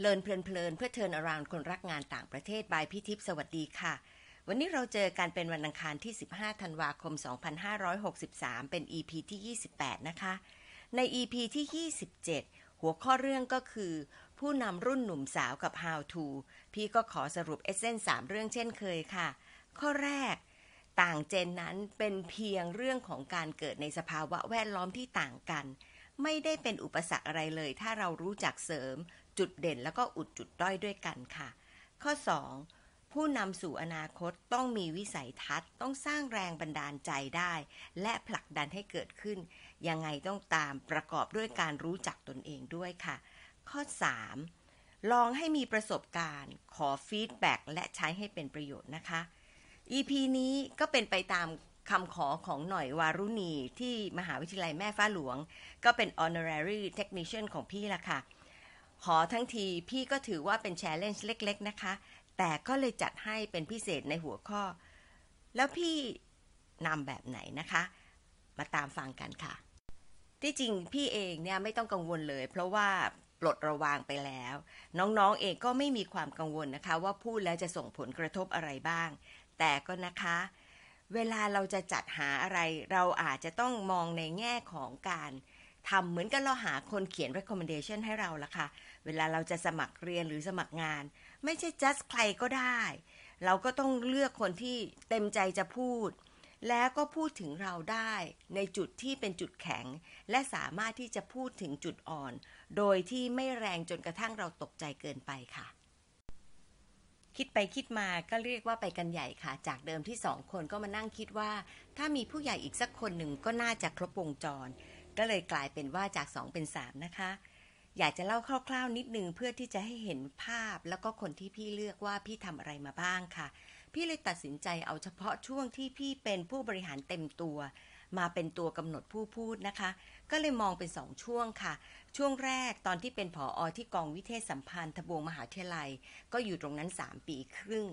เลินเพลินเพลินเพื่อเทิร์นอราวคนรักงานต่างประเทศบายพี่ทิพย์สวัสดีค่ะ วันนี้เราเจอกันเป็นวันอังคารที่ 15 ธันวาคม 2563 เป็น EP ที่ 28 นะคะ ใน EP ที่ 27 หัวข้อเรื่องก็คือ ผู้นำรุ่นหนุ่มสาวกับ How to พี่ก็ขอสรุปเอเซน3เรื่องเช่นเคยค่ะ ข้อแรก ต่างเจนนั้นเป็นเพียงเรื่องของการเกิดในสภาวะแวดล้อมที่ต่างกัน ไม่ได้เป็นอุปสรรคอะไรเลย ถ้าเรารู้จักเสริม จุดเด่นแล้วก็อุดจุดด้อยด้วยกันค่ะ ข้อ 2. ผู้นำสู่อนาคตต้องมีวิสัยทัศน์ ต้องสร้างแรงบันดาลใจได้ และผลักดันให้เกิดขึ้น ยังไงต้องตามประกอบด้วยการรู้จักตนเองด้วยค่ะ ข้อ 3. ลองให้มีประสบการณ์ ขอ feedback และใช้ให้เป็นประโยชน์นะคะ EP นี้ก็เป็นไปตามคำขอของหน่อยวารุณีที่มหาวิทยาลัยแม่ฟ้าหลวง ก็เป็น honorary technician ของพี่ละค่ะ ขอทั้งทีพี่ก็ถือว่าเป็น challenge เล็ก ๆ นะคะ แต่ก็เลยจัดให้เป็นพิเศษในหัวข้อ แล้วพี่นำแบบไหนนะคะ มาตามฟังกันค่ะ ที่จริงพี่เองเนี่ยไม่ต้องกังวลเลย เพราะว่าปลดระวางไปแล้ว น้องๆเองก็ไม่มีความกังวลนะคะ ว่าพูดแล้วจะส่งผลกระทบอะไรบ้าง แต่ก็นะคะ เวลาเราจะจัดหาอะไร เราอาจจะต้องมองในแง่ของการทำเหมือนกับเราหาคนเขียน recommendation ให้เราละค่ะ เวลาเราจะสมัครเรียนหรือสมัครงาน ไม่ใช่ just ใครก็ได้ เราก็ต้องเลือกคนที่เต็มใจจะพูด แล้วก็พูดถึงเราได้ในจุดที่เป็นจุดแข็ง และสามารถที่จะพูดถึงจุดอ่อน โดยที่ไม่แรงจนกระทั่งเราตกใจเกินไปค่ะคิดไปคิดมาก็เรียกว่าไปกันใหญ่ค่ะ จากเดิมที่สองคนก็มานั่งคิดว่า ถ้ามีผู้ใหญ่อีกสักคนหนึ่งก็น่าจะครบวงจร ก็เลยกลายเป็นว่าจากสองเป็นสามนะคะ อยากจะเล่าคร่าวๆ นิดนึงเพื่อที่จะให้เห็นภาพ แล้วก็คนที่พี่เลือกว่าพี่ทำอะไรมาบ้างค่ะ พี่เลยตัดสินใจเอาเฉพาะช่วงที่พี่เป็นผู้บริหารเต็มตัว มาเป็นตัวกำหนดผู้พูดนะคะ ก็เลยมองเป็นสองช่วงค่ะ ช่วงแรกตอนที่เป็นผออที่กองวิเทศสัมพันธ์ทบวงมหาวิทยาลัย ก็อยู่ตรงนั้น 3 ปีครึ่ง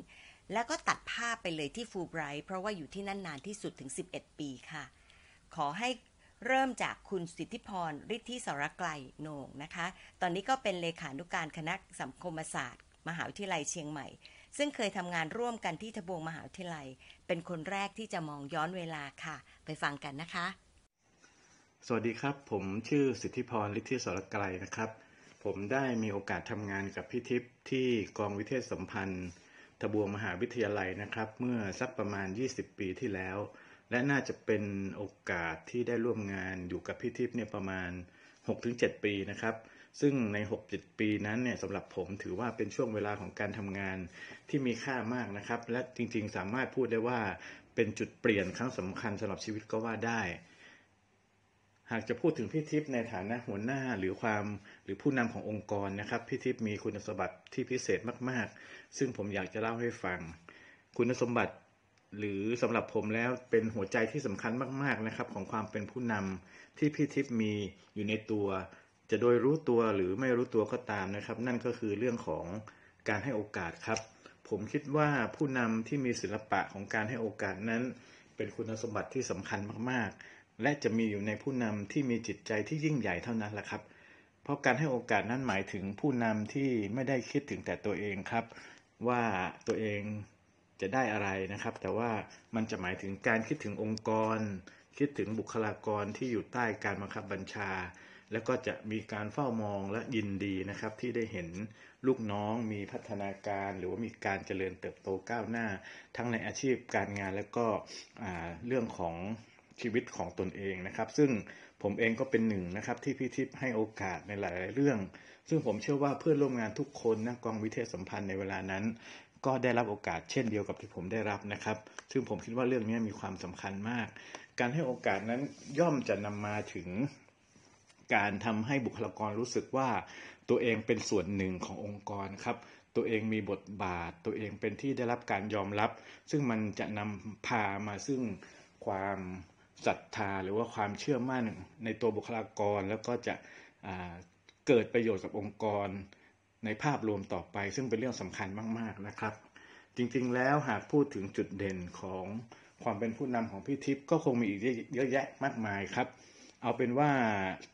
แล้วก็ตัดภาพไปเลยที่ฟูไบรท์เพราะว่าอยู่ที่นั่นนานที่สุดถึง 11 ปีค่ะ ขอให้ เริ่มจากคุณสิทธิพรฤทธิสรไกลโหน่งนะคะ ตอนนี้ก็เป็นเลขานุการคณะสังคมศาสตร์ มหาวิทยาลัยเชียงใหม่ ซึ่งเคยทำงานร่วมกันที่ทบวงมหาวิทยาลัย เป็นคนแรกที่จะมองย้อนเวลาค่ะ ไปฟังกันนะคะ สวัสดีครับ ผมชื่อสิทธิพรฤทธิสรไกลนะครับ ผมได้มีโอกาสทำงานกับพี่ทิพย์ที่กองวิเทศสัมพันธ์ทบวงมหาวิทยาลัยนะครับ เมื่อสักประมาณ 20 ปีที่แล้ว และน่าจะเป็นโอกาสที่ได้ร่วมงานอยู่กับพี่ทิพย์เนี่ยประมาณ 6-7 ปีนะครับ ซึ่งใน 6-7 ปีนั้นเนี่ยสำหรับผมถือว่าเป็นช่วงเวลาของการทำงานที่มีค่ามากนะครับ และจริงๆ สามารถพูดได้ว่าเป็นจุดเปลี่ยนครั้งสำคัญสำหรับชีวิตก็ว่าได้ หากจะพูดถึงพี่ทิพย์ในฐานะหัวหน้าหรือความหรือผู้นำขององค์กรนะครับพี่ทิพย์มีคุณสมบัติที่พิเศษมาก ๆ ซึ่งผมอยากจะเล่าให้ฟัง คุณสมบัติ หรือสำหรับผมแล้วเป็นหัวใจที่สำคัญมาก ๆนะครับ ของความเป็นผู้นำที่พี่ทิพย์มีอยู่ในตัว จะโดยรู้ตัวหรือไม่รู้ตัวก็ตามนะครับ นั่นก็คือเรื่องของการให้โอกาสครับ ผมคิดว่าผู้นำที่มีศิลปะของการให้โอกาสนั้น เป็นคุณสมบัติที่สำคัญมากๆ และจะมีอยู่ในผู้นำที่มีจิตใจที่ยิ่งใหญ่เท่านั้นแหละครับเพราะการให้โอกาสนั้นหมายถึงผู้นำที่ไม่ได้คิดถึงแต่ตัวเองครับ ว่าตัวเอง จะได้อะไรนะครับ แต่ว่ามันจะหมายถึงการคิดถึงองค์กร คิดถึงบุคลากรที่อยู่ใต้การบังคับบัญชา แล้วก็จะมีการเฝ้ามองและยินดีนะครับ ที่ได้เห็นลูกน้องมีพัฒนาการ หรือว่ามีการเจริญเติบโตก้าวหน้า ทั้งในอาชีพการงานและก็เรื่องของชีวิตของตนเองนะครับ ซึ่งผมเองก็เป็นหนึ่งนะครับที่พี่ทิพย์ให้โอกาสในหลาย ๆ เรื่อง ซึ่งผมเชื่อว่าเพื่อนร่วมงานทุกคนนะกองวิเทศสัมพันธ์ในเวลานั้น ก็ได้รับโอกาสเช่นเดียวกับที่ผมได้รับนะครับ ซึ่งผมคิดว่าเรื่องนี้มีความสำคัญมาก การให้โอกาสนั้นย่อมจะนำมาถึงการทำให้บุคลากรรู้สึกว่าตัวเองเป็นส่วนหนึ่งขององค์กรครับ ตัวเองมีบทบาท ตัวเองเป็นที่ได้รับการยอมรับ ซึ่งมันจะนำพามาซึ่งความศรัทธาหรือว่าความเชื่อมั่นในตัวบุคลากรแล้วก็จะเกิดประโยชน์กับองค์กร ในภาพรวมต่อไป ซึ่งเป็นเรื่องสำคัญมากๆนะครับ จริงๆแล้วหากพูดถึงจุดเด่นของความเป็นผู้นำของพี่ทิพย์ก็คงมีอีกเยอะแยะมากมายครับ เอาเป็นว่า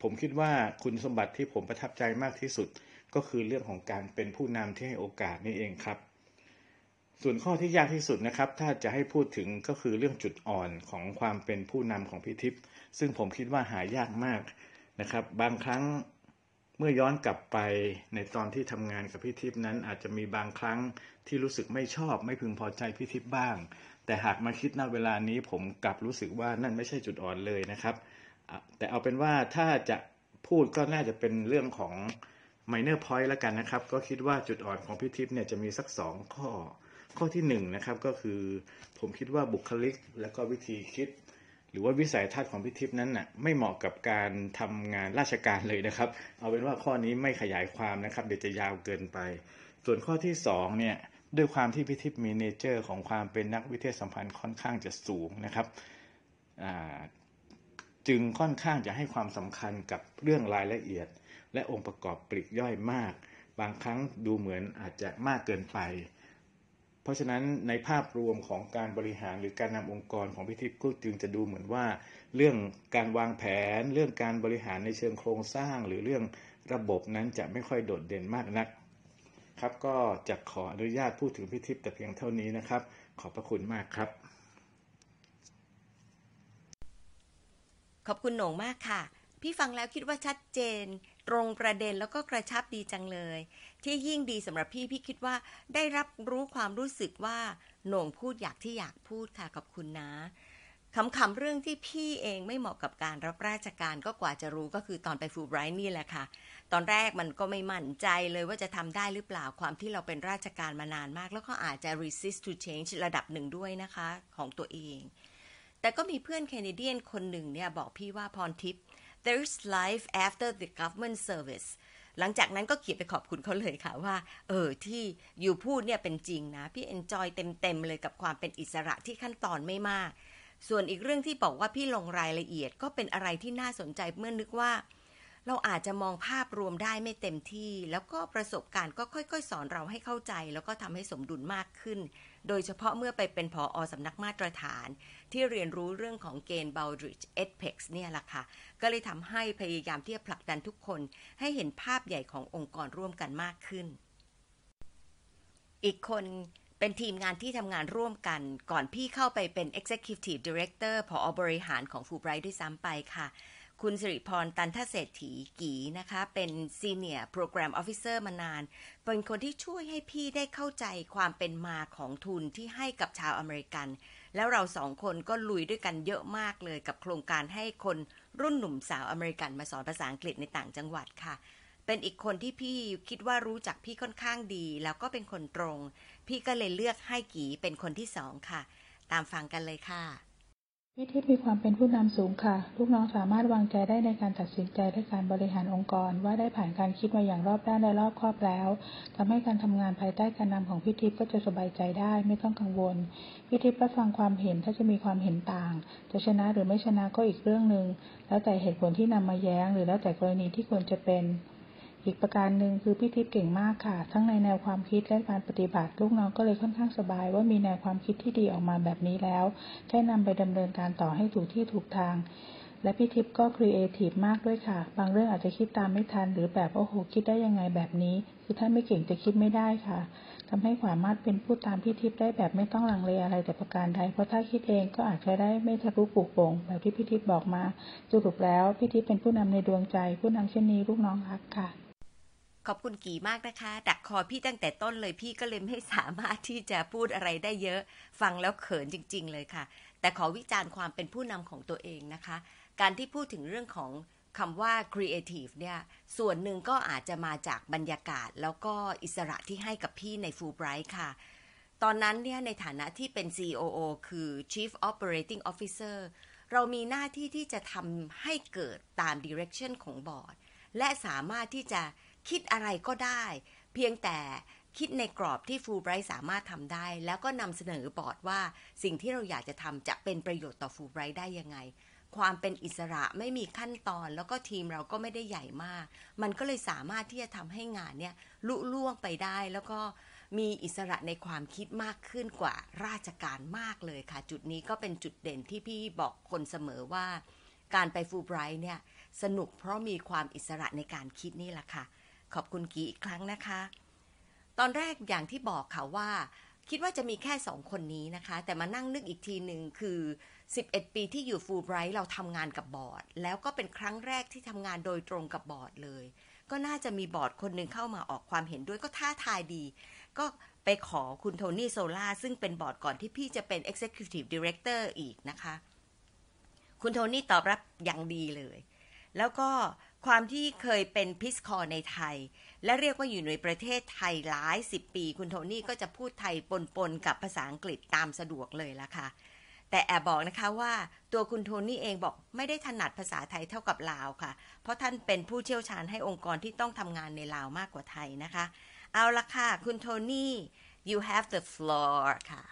ผมคิดว่าคุณสมบัติที่ผมประทับใจมากที่สุด ก็ก็คือเรื่องของการเป็นผู้นำที่ให้โอกาสนี่เองครับ ส่วนข้อที่ยากที่สุดนะครับ ถ้าจะให้พูดถึงก็คือเรื่องจุดอ่อนของความเป็นผู้นำของพี่ทิพย์ซึ่งผมคิดว่าหายากมากนะครับ บางครั้ง เมื่อย้อนกลับไปในตอนที่ทำงานกับพี่ทิพย์นั้น อาจจะมีบางครั้งที่รู้สึกไม่ชอบไม่พึงพอใจพี่ทิพย์บ้าง แต่หากมาคิดณเวลานี้ผมกลับรู้สึกว่านั่นไม่ใช่จุดอ่อนเลยนะครับ แต่เอาเป็นว่าถ้าจะพูดก็น่าจะเป็นเรื่องของ minor point แล้วกันนะครับ ก็คิดว่าจุดอ่อนของพี่ทิพย์เนี่ยจะมีสักสองข้อ ข้อที่หนึ่งนะครับก็คือผมคิดว่าบุคลิกและก็วิธีคิด หรือว่าวิสัยทัศน์ของพี่ทิพย์นั้นน่ะไม่เหมาะกับการทำงานราชการเลยนะครับ เอาเป็นว่าข้อนี้ไม่ขยายความนะครับ เดี๋ยวจะยาวเกินไป ส่วนข้อที่สองเนี่ยด้วยความที่พี่ทิพมีเนเจอร์ของความเป็นนักวิทยสัมพันธ์ค่อนข้างจะสูงนะครับจึงค่อนข้างจะให้ความสำคัญกับเรื่องรายละเอียด และองค์ประกอบปลีกย่อยมาก บางครั้งดูเหมือนอาจจะมากเกินไป เพราะฉะนั้นในภาพรวมของการบริหารหรือการนำองค์กรของพิธีก็จึงจะดูเหมือนว่า เรื่องการวางแผน เรื่องการบริหารในเชิงโครงสร้าง หรือเรื่องระบบนั้นจะไม่ค่อยโดดเด่นมากนัก ครับก็จะขออนุญาตพูดถึงพิธีแต่เพียงเท่านี้นะครับ ขอบพระคุณมากครับ ขอบคุณหนงมากค่ะ พี่ฟังแล้วคิดว่าชัดเจน ตรงประเด็นแล้วก็กระชับดีจังเลย ที่ยิ่งดีสำหรับพี่พี่คิดว่าได้รับรู้ความรู้สึกว่าหน่งพูดอยากที่อยากพูดค่ะขอบคุณนะคำคำเรื่องที่พี่เองไม่เหมาะกับการรับราชการก็กว่าจะรู้ก็คือตอนไปฟูไบรท์นี่แหละค่ะ ตอนแรกมันก็ไม่มั่นใจเลยว่าจะทำได้หรือเปล่าความที่เราเป็นราชการมานานมาก แล้วก็อาจจะ resist to change ระดับหนึ่งด้วยนะคะของตัวเอง แต่ก็มีเพื่อนแคนาเดียนคนหนึ่งเนี่ยบอกพี่ว่าพรทิพย์ there's life after the government service หลังจากนั้นก็เขียนไปขอบคุณเขาเลยค่ะว่า เออที่อยู่พูดเนี่ยเป็นจริงนะ พี่เอนจอยเต็มๆเลยกับความเป็นอิสระที่ขั้นตอนไม่มาก ส่วนอีกเรื่องที่บอกว่าพี่ลงรายละเอียดก็เป็นอะไรที่น่าสนใจเมื่อนึกว่า เราอาจจะมองภาพรวมได้ไม่เต็มที่ แล้วก็ประสบการณ์ก็ค่อย ๆ สอนเราให้เข้าใจ แล้วก็ทำให้สมดุลมากขึ้น โดยเฉพาะเมื่อไปเป็นผออสำนักมาตรฐาน ที่เรียนรู้เรื่องของเกณฑ์ Baldrige Apex เนี่ยแหละค่ะ ก็เลยทำให้พยายามที่จะผลักดันทุกคน ให้เห็นภาพใหญ่ขององค์กรร่วมกันมากขึ้น อีกคนเป็นทีมงานที่ทำงานร่วมกันก่อนพี่เข้าไปเป็น Executive Director ผออบริหารของฟูไบรท์ด้วยซ้ำไปค่ะ คุณสิริพรตันทเศรษฐีกีนะคะ เป็น Senior Program Officer มานาน เป็นคนที่ช่วยให้พี่ได้เข้าใจความเป็นมาของทุนที่ให้กับชาวอเมริกัน แล้วเราสองคนก็ลุยด้วยกันเยอะมากเลยกับโครงการให้คนรุ่นหนุ่มสาวอเมริกันมาสอนภาษาอังกฤษในต่างจังหวัดค่ะ เป็นอีกคนที่พี่คิดว่ารู้จักพี่ค่อนข้างดี แล้วก็เป็นคนตรง พี่ก็เลยเลือกให้กีเป็นคนที่สองค่ะ ตามฟังกันเลยค่ะ พี่ทิพย์มีความเป็นผู้นำสูงค่ะ ลูกน้องสามารถวางใจได้ในการตัดสินใจและการบริหารองค์กร ว่าได้ผ่านการคิดมาอย่างรอบด้านและรอบครอบแล้วทำให้การทำงานภายใต้การนำของพี่ทิพย์ก็จะสบายใจได้ ไม่ต้องกังวลพี่ทิพย์รับฟังความเห็นถ้าจะมีความเห็นต่าง จะชนะหรือไม่ชนะก็อีกเรื่องหนึ่งแล้วแต่เหตุผลที่นำมาแย้ง หรือแล้วแต่กรณีที่ควรจะเป็น อีกประการหนึ่งคือพี่ทิพย์เก่งมากค่ะ ทั้งในแนวความคิดและการปฏิบัติ ลูกน้องก็เลยค่อนข้างสบายว่ามีแนวความคิดที่ดีออกมาแบบนี้แล้ว แค่นำไปดำเนินการต่อให้ถูกที่ถูกทาง และพี่ทิพย์ก็ครีเอทีฟมากด้วยค่ะ บางเรื่องอาจจะคิดตามไม่ทัน หรือแบบโอ้โหคิดได้ยังไงแบบนี้ คือถ้าไม่เก่งจะคิดไม่ได้ค่ะทำให้สามารถเป็นผู้ตามพี่ทิพย์ได้แบบไม่ต้องลังเลอะไรแต่ประการใด เพราะถ้าคิดเองก็อาจจะได้ไม่ทะลุปลุกโป่งแบบที่พี่ทิพย์บอกมาสรุปแล้วพี่ทิพย์เป็นผู้นำในดวงใจ ผู้นำเช่นนี้ลูกน้องรักค่ะ ขอบคุณกี่มากนะคะ ดักคอพี่ตั้งแต่ต้นเลยพี่ก็เลยไม่สามารถที่จะพูดอะไรได้เยอะ ฟังแล้วเขินจริง ๆ เลยค่ะ แต่ขอวิจารณ์ความเป็นผู้นำของตัวเองนะคะ การที่พูดถึงเรื่องของคำว่า creative เนี่ยส่วนหนึ่งก็อาจจะมาจากบรรยากาศ แล้วก็อิสระที่ให้กับพี่ใน Fulbright ค่ะ ตอนนั้นเนี่ยในฐานะที่เป็น COO คือ Chief Operating Officer เรามีหน้าที่ที่จะทำให้เกิดตาม direction ของบอร์ด และสามารถที่จะ คิดอะไรก็ได้ เพียงแต่คิดในกรอบที่ฟูไบรท์สามารถทำได้ แล้วก็นำเสนอบอร์ดว่าสิ่งที่เราอยากจะทำจะเป็นประโยชน์ต่อฟูไบรท์ได้ยังไง ความเป็นอิสระไม่มีขั้นตอน แล้วก็ทีมเราก็ไม่ได้ใหญ่มาก มันก็เลยสามารถที่จะทำให้งานเนี่ยลุล่วงไปได้แล้วก็มีอิสระในความคิดมากขึ้นกว่าราชการมากเลยค่ะ จุดนี้ก็เป็นจุดเด่นที่พี่บอกคนเสมอว่า การไปฟูไบรท์เนี่ยสนุกเพราะมีความอิสระในการคิดนี่แหละค่ะ ขอบคุณกีอีกครั้งนะคะ ตอนแรกอย่างที่บอกค่ะว่า คิดว่าจะมีแค่สองคนนี้นะคะ แต่มานั่งนึกอีกทีหนึ่งคือ 11 ปีที่อยู่ฟูลไบรท์เราทำงานกับบอร์ด แล้วก็เป็นครั้งแรกที่ทำงานโดยตรงกับบอร์ดเลย ก็น่าจะมีบอร์ดคนหนึ่งเข้ามาออกความเห็นด้วยก็ท้าทายดี ก็ไปขอคุณโทนี่โซล่าซึ่งเป็นบอร์ดก่อนที่พี่จะเป็น Executive Director อีกนะคะ คุณโทนี่ตอบรับอย่างดีเลย แล้วก็ ความที่เคยเป็น Peace Corps ในไทย และเรียกว่าอยู่ในประเทศไทยหลายสิบปี คุณโทนี่ก็จะพูดไทยปนๆกับภาษาอังกฤษตามสะดวกเลยละค่ะ แต่แอบบอกนะคะว่าตัวคุณโทนี่เองบอกไม่ได้ถนัดภาษาไทยเท่ากับลาวค่ะ เพราะท่านเป็นผู้เชี่ยวชาญให้องค์กรที่ต้องทำงานในลาวมากกว่าไทยนะคะ เอาละค่ะ คุณโทนี่ you have the floor ค่ะ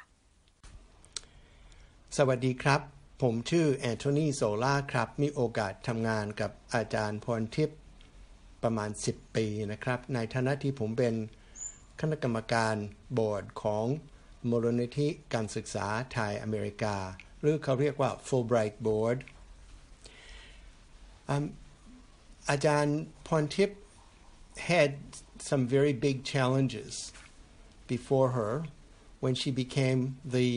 สวัสดีครับ ผมชื่อแอนโทนีโซล่าครับ มีโอกาสทำงานกับอาจารย์พรทิพย์ประมาณ 10 ปีนะครับ ในฐานะที่ผมเป็นคณะกรรมการบอร์ดของมูลนิธิการศึกษาไทยอเมริกา หรือเขาเรียกว่า Fulbright Board อืมอาจารย์พรทิพย์ had some very big challenges before her when she became the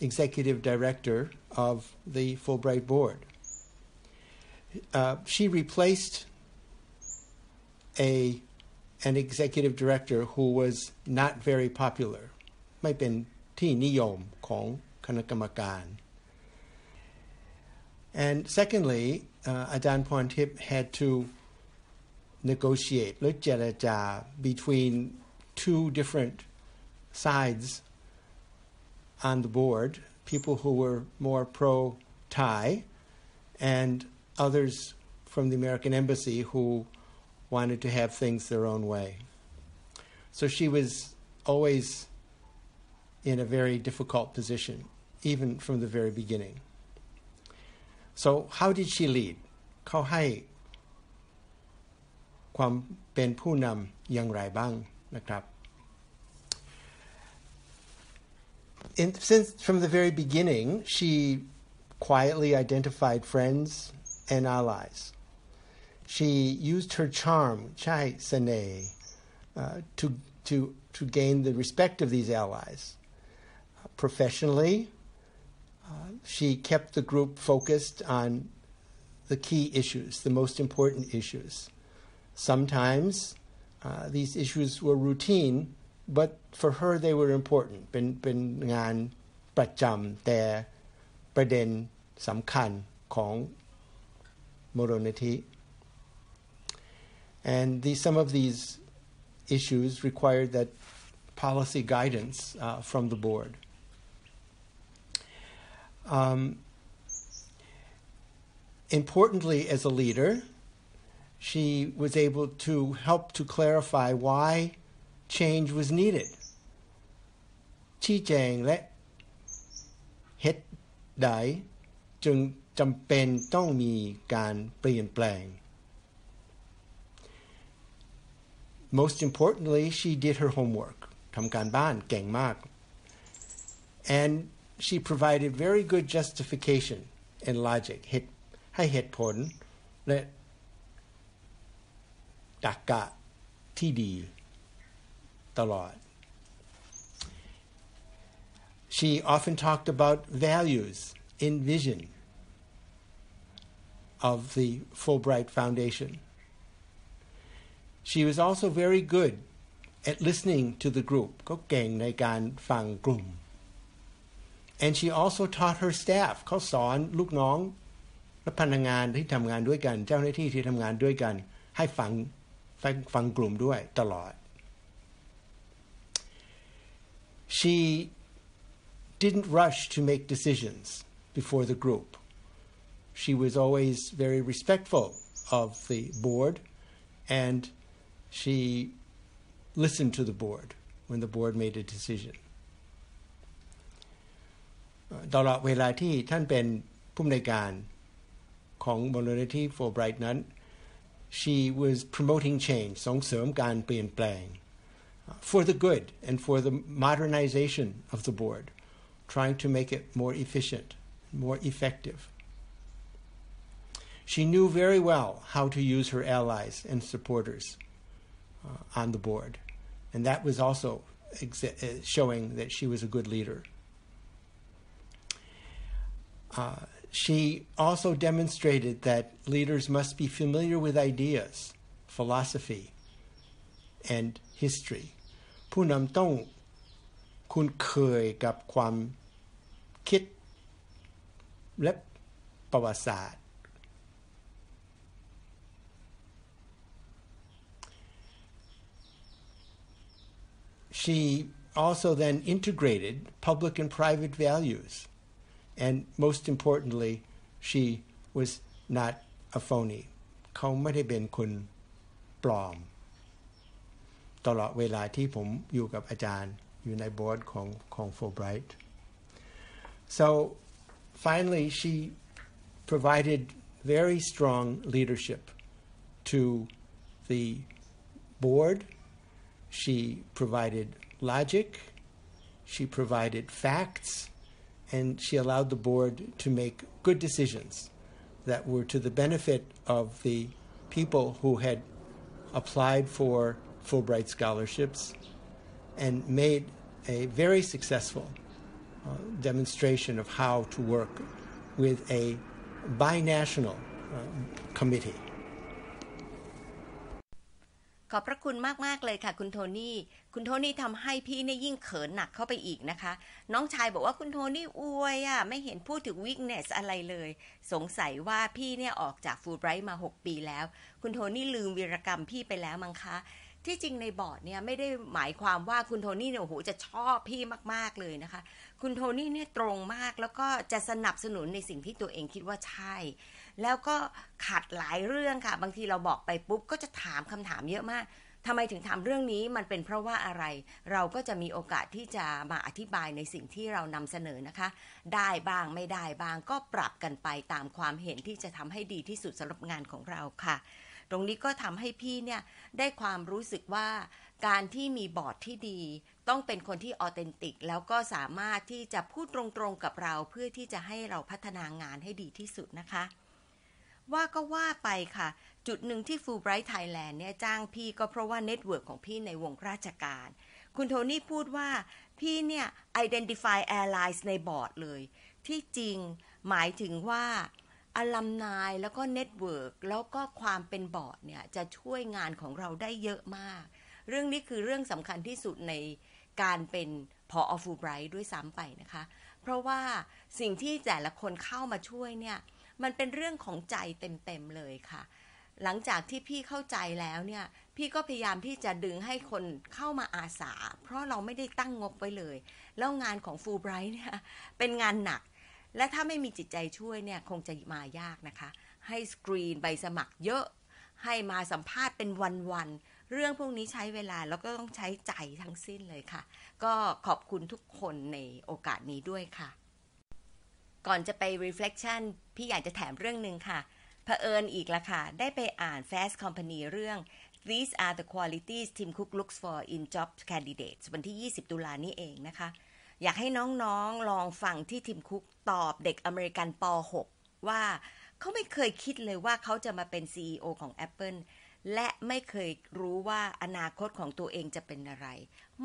executive director of the Fulbright Board. Uh, she replaced a an executive director who was not very popular ไม่เป็นที่นิยมของคณะกรรมการ and secondly uh, อาจารย์พรทิพย์ had to negotiate หรือเจรจา between two different sides on the board, people who were more pro Thai, and others from the American Embassy who wanted to have things their own way. So she was always in a very difficult position, even from the very beginning. So, how did she lead? เขาให้ความเป็นผู้นำอย่างไรบ้างนะครับ in, since from the very beginning, she quietly identified friends and allies. She used her charm, chai sene, uh, to, to, to gain the respect of these allies. Uh, professionally, uh, she kept the group focused on the key issues, the most important issues. Sometimes uh, these issues were routine, but for her they were important เป็นเป็นงานประจำแต่ประเด็นสำคัญของมูลนิธิ and the, some of these issues required that policy guidance uh, from the board. Um, importantly, as a leader, she was able to help to clarify why change was needed ชี้แจงและเหตุใดจึงจำเป็นต้องมีการเปลี่ยนแปลง Most importantly she did her homework ทำการบ้านเก่งมาก and she provided very good justification and logic เหตุให้เหตุผลและตรรกะที่ดี ตลอด She often talked about values in vision of the Fulbright Foundation. She was also very good at listening to the group ก็เก่งในการฟังกลุ่ม and she also taught her staff เขาสอนลูกน้องและพนักงานที่ทำงานด้วยกัน เจ้าหน้าที่ที่ทำงานด้วยกัน ให้ฟังฟังกลุ่มด้วยตลอด she didn't rush to make decisions before the group. She was always very respectful of the board and she listened to the board when the board made a decision. ตลอดเวลาที่ท่านเป็นผู้อำนวยการของมูลนิธิ Fulbright นั้น she was promoting change ส่งเสริมการเปลี่ยนแปลง for the good and for the modernization of the board, trying to make it more efficient, more effective. She knew very well how to use her allies and supporters uh, on the board. And that was also uh, showing that she was a good leader. Uh, she also demonstrated that leaders must be familiar with ideas, philosophy, and history. ผู้นำต้องคุ้นเคยกับความคิดและประวัติศาสตร์ she also then integrated public and private values. And most importantly, she was not a phony. เขาไม่ได้เป็นคนปลอม ตลอดเวลาที่ผมอยู่กับอาจารย์อยู่ในบอร์ดของของ Fulbright. So finally, she provided very strong leadership to the board she provided logic, she provided facts, and she allowed the board to make good decisions that were to the benefit of the people who had applied for Fulbright scholarships and made a very successful uh, demonstration of how to work with a binational uh, committee. ขอบพระคุณมาก ๆ เลยค่ะคุณโทนี่ คุณโทนี่ทำให้พี่เนี่ยยิ่งเขินหนักเข้าไปอีกนะคะ น้องชายบอกว่าคุณโทนี่อวยอะ่ะ ไม่เห็นพูดถึง weakness อะไรเลย สงสัยว่าพี่เนี่ยออกจากฟูลไบรท์มา 6 ปีแล้ว คุณโทนี่ลืมวีรกรรมพี่ไปแล้วมั้งคะ ที่จริงในบอร์ดเนี่ยไม่ได้หมายความว่าคุณโทนี่เนี่ยโอ้โหจะชอบพี่มาก ๆ เลยนะคะ คุณโทนี่เนี่ยตรงมากแล้วก็จะสนับสนุนในสิ่งที่ตัวเองคิดว่าใช่ แล้วก็ขัดหลายเรื่องค่ะ บางทีเราบอกไปปุ๊บก็จะถามคำถามเยอะมาก ทำไมถึงถามเรื่องนี้มันเป็นเพราะว่าอะไร เราก็จะมีโอกาสที่จะมาอธิบายในสิ่งที่เรานำเสนอนะคะ ได้บ้างไม่ได้บ้างก็ปรับกันไปตามความเห็นที่จะทำให้ดีที่สุดสำหรับงานของเราค่ะ ตรงนี้ก็ทำให้พี่เนี่ยได้ความรู้สึกว่าการที่มีบอร์ดที่ดี ต้องเป็นคนที่ authentic แล้วก็สามารถที่จะพูดตรงๆกับเราเพื่อที่จะให้เราพัฒนางานให้ดีที่สุดนะคะ ว่าก็ว่าไปค่ะ จุดหนึ่งที่ Fulbright Thailand เนี่ยจ้างพี่ก็เพราะว่า network ของพี่ในวงราชการ คุณโทนี่พูดว่าพี่เนี่ย identify allies ในบอร์ดเลย ที่จริงหมายถึงว่าalumni แล้วก็ network แล้วก็ความเป็นบอร์ดเนี่ย จะช่วยงานของเราได้เยอะมาก เรื่องนี้คือเรื่องสำคัญที่สุดในการเป็นพออฟูไบรท์ด้วยซ้ำไปนะคะ เพราะว่าสิ่งที่แต่ละคนเข้ามาช่วยเนี่ย มันเป็นเรื่องของใจเต็มๆเลยค่ะ หลังจากที่พี่เข้าใจแล้วเนี่ย พี่ก็พยายามที่จะดึงให้คนเข้ามาอาสา เพราะเราไม่ได้ตั้งงบไว้เลย แล้วงานของฟูไบรท์เนี่ยเป็นงานหนัก และถ้าไม่มีจิตใจช่วยเนี่ยคงจะมายากนะคะ ให้สกรีนใบสมัครเยอะ ให้มาสัมภาษณ์เป็นวันๆเรื่องพวกนี้ใช้เวลาแล้วก็ต้องใช้ใจทั้งสิ้นเลยค่ะ ก็ขอบคุณทุกคนในโอกาสนี้ด้วยค่ะ ก่อนจะไป reflection พี่อยากจะแถมเรื่องหนึ่งค่ะเผอิญอีกละค่ะ ได้ไปอ่าน Fast Company เรื่อง These are the qualities Tim Cook looks for in job candidates วันที่ 20 ตุลานี้เองนะคะ อยากให้น้องๆลองฟังที่ทิมคุกตอบเด็กอเมริกันป .6 ว่าเขาไม่เคยคิดเลยว่าเขาจะมาเป็น CEO ของ Apple และไม่เคยรู้ว่าอนาคตของตัวเองจะเป็นอะไร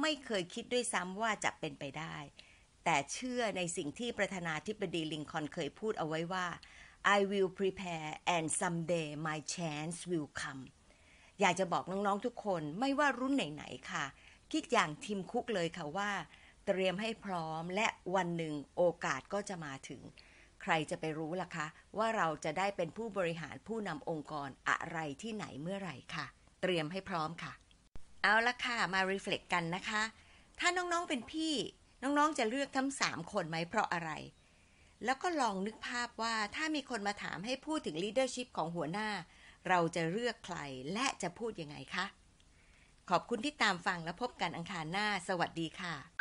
ไม่เคยคิดด้วยซ้ำว่าจะเป็นไปได้ แต่เชื่อในสิ่งที่ประธานาธิบดีลิงคอนเคยพูดเอาไว้ว่า I will prepare and someday my chance will come อยากจะบอกน้องๆทุกคนไม่ว่ารุ่นไหนๆค่ะ คิดอย่างทีมคุกเลยค่ะว่า เตรียมให้พร้อมและวันหนึ่งโอกาสก็จะมาถึง ใครจะไปรู้ล่ะคะ ว่าเราจะได้เป็นผู้บริหารผู้นำองค์กรอะไรที่ไหนเมื่อไหร่ค่ะ เตรียมให้พร้อมค่ะ เอาละค่ะมา reflect กันนะคะ ถ้าน้องๆเป็นพี่ น้องๆจะเลือกทั้งสามคนไหมเพราะอะไร แล้วก็ลองนึกภาพว่าถ้ามีคนมาถามให้พูดถึง leadership ของหัวหน้า เราจะเลือกใครและจะพูดยังไงคะ ขอบคุณที่ตามฟังและพบกันอังคารหน้า สวัสดีค่ะ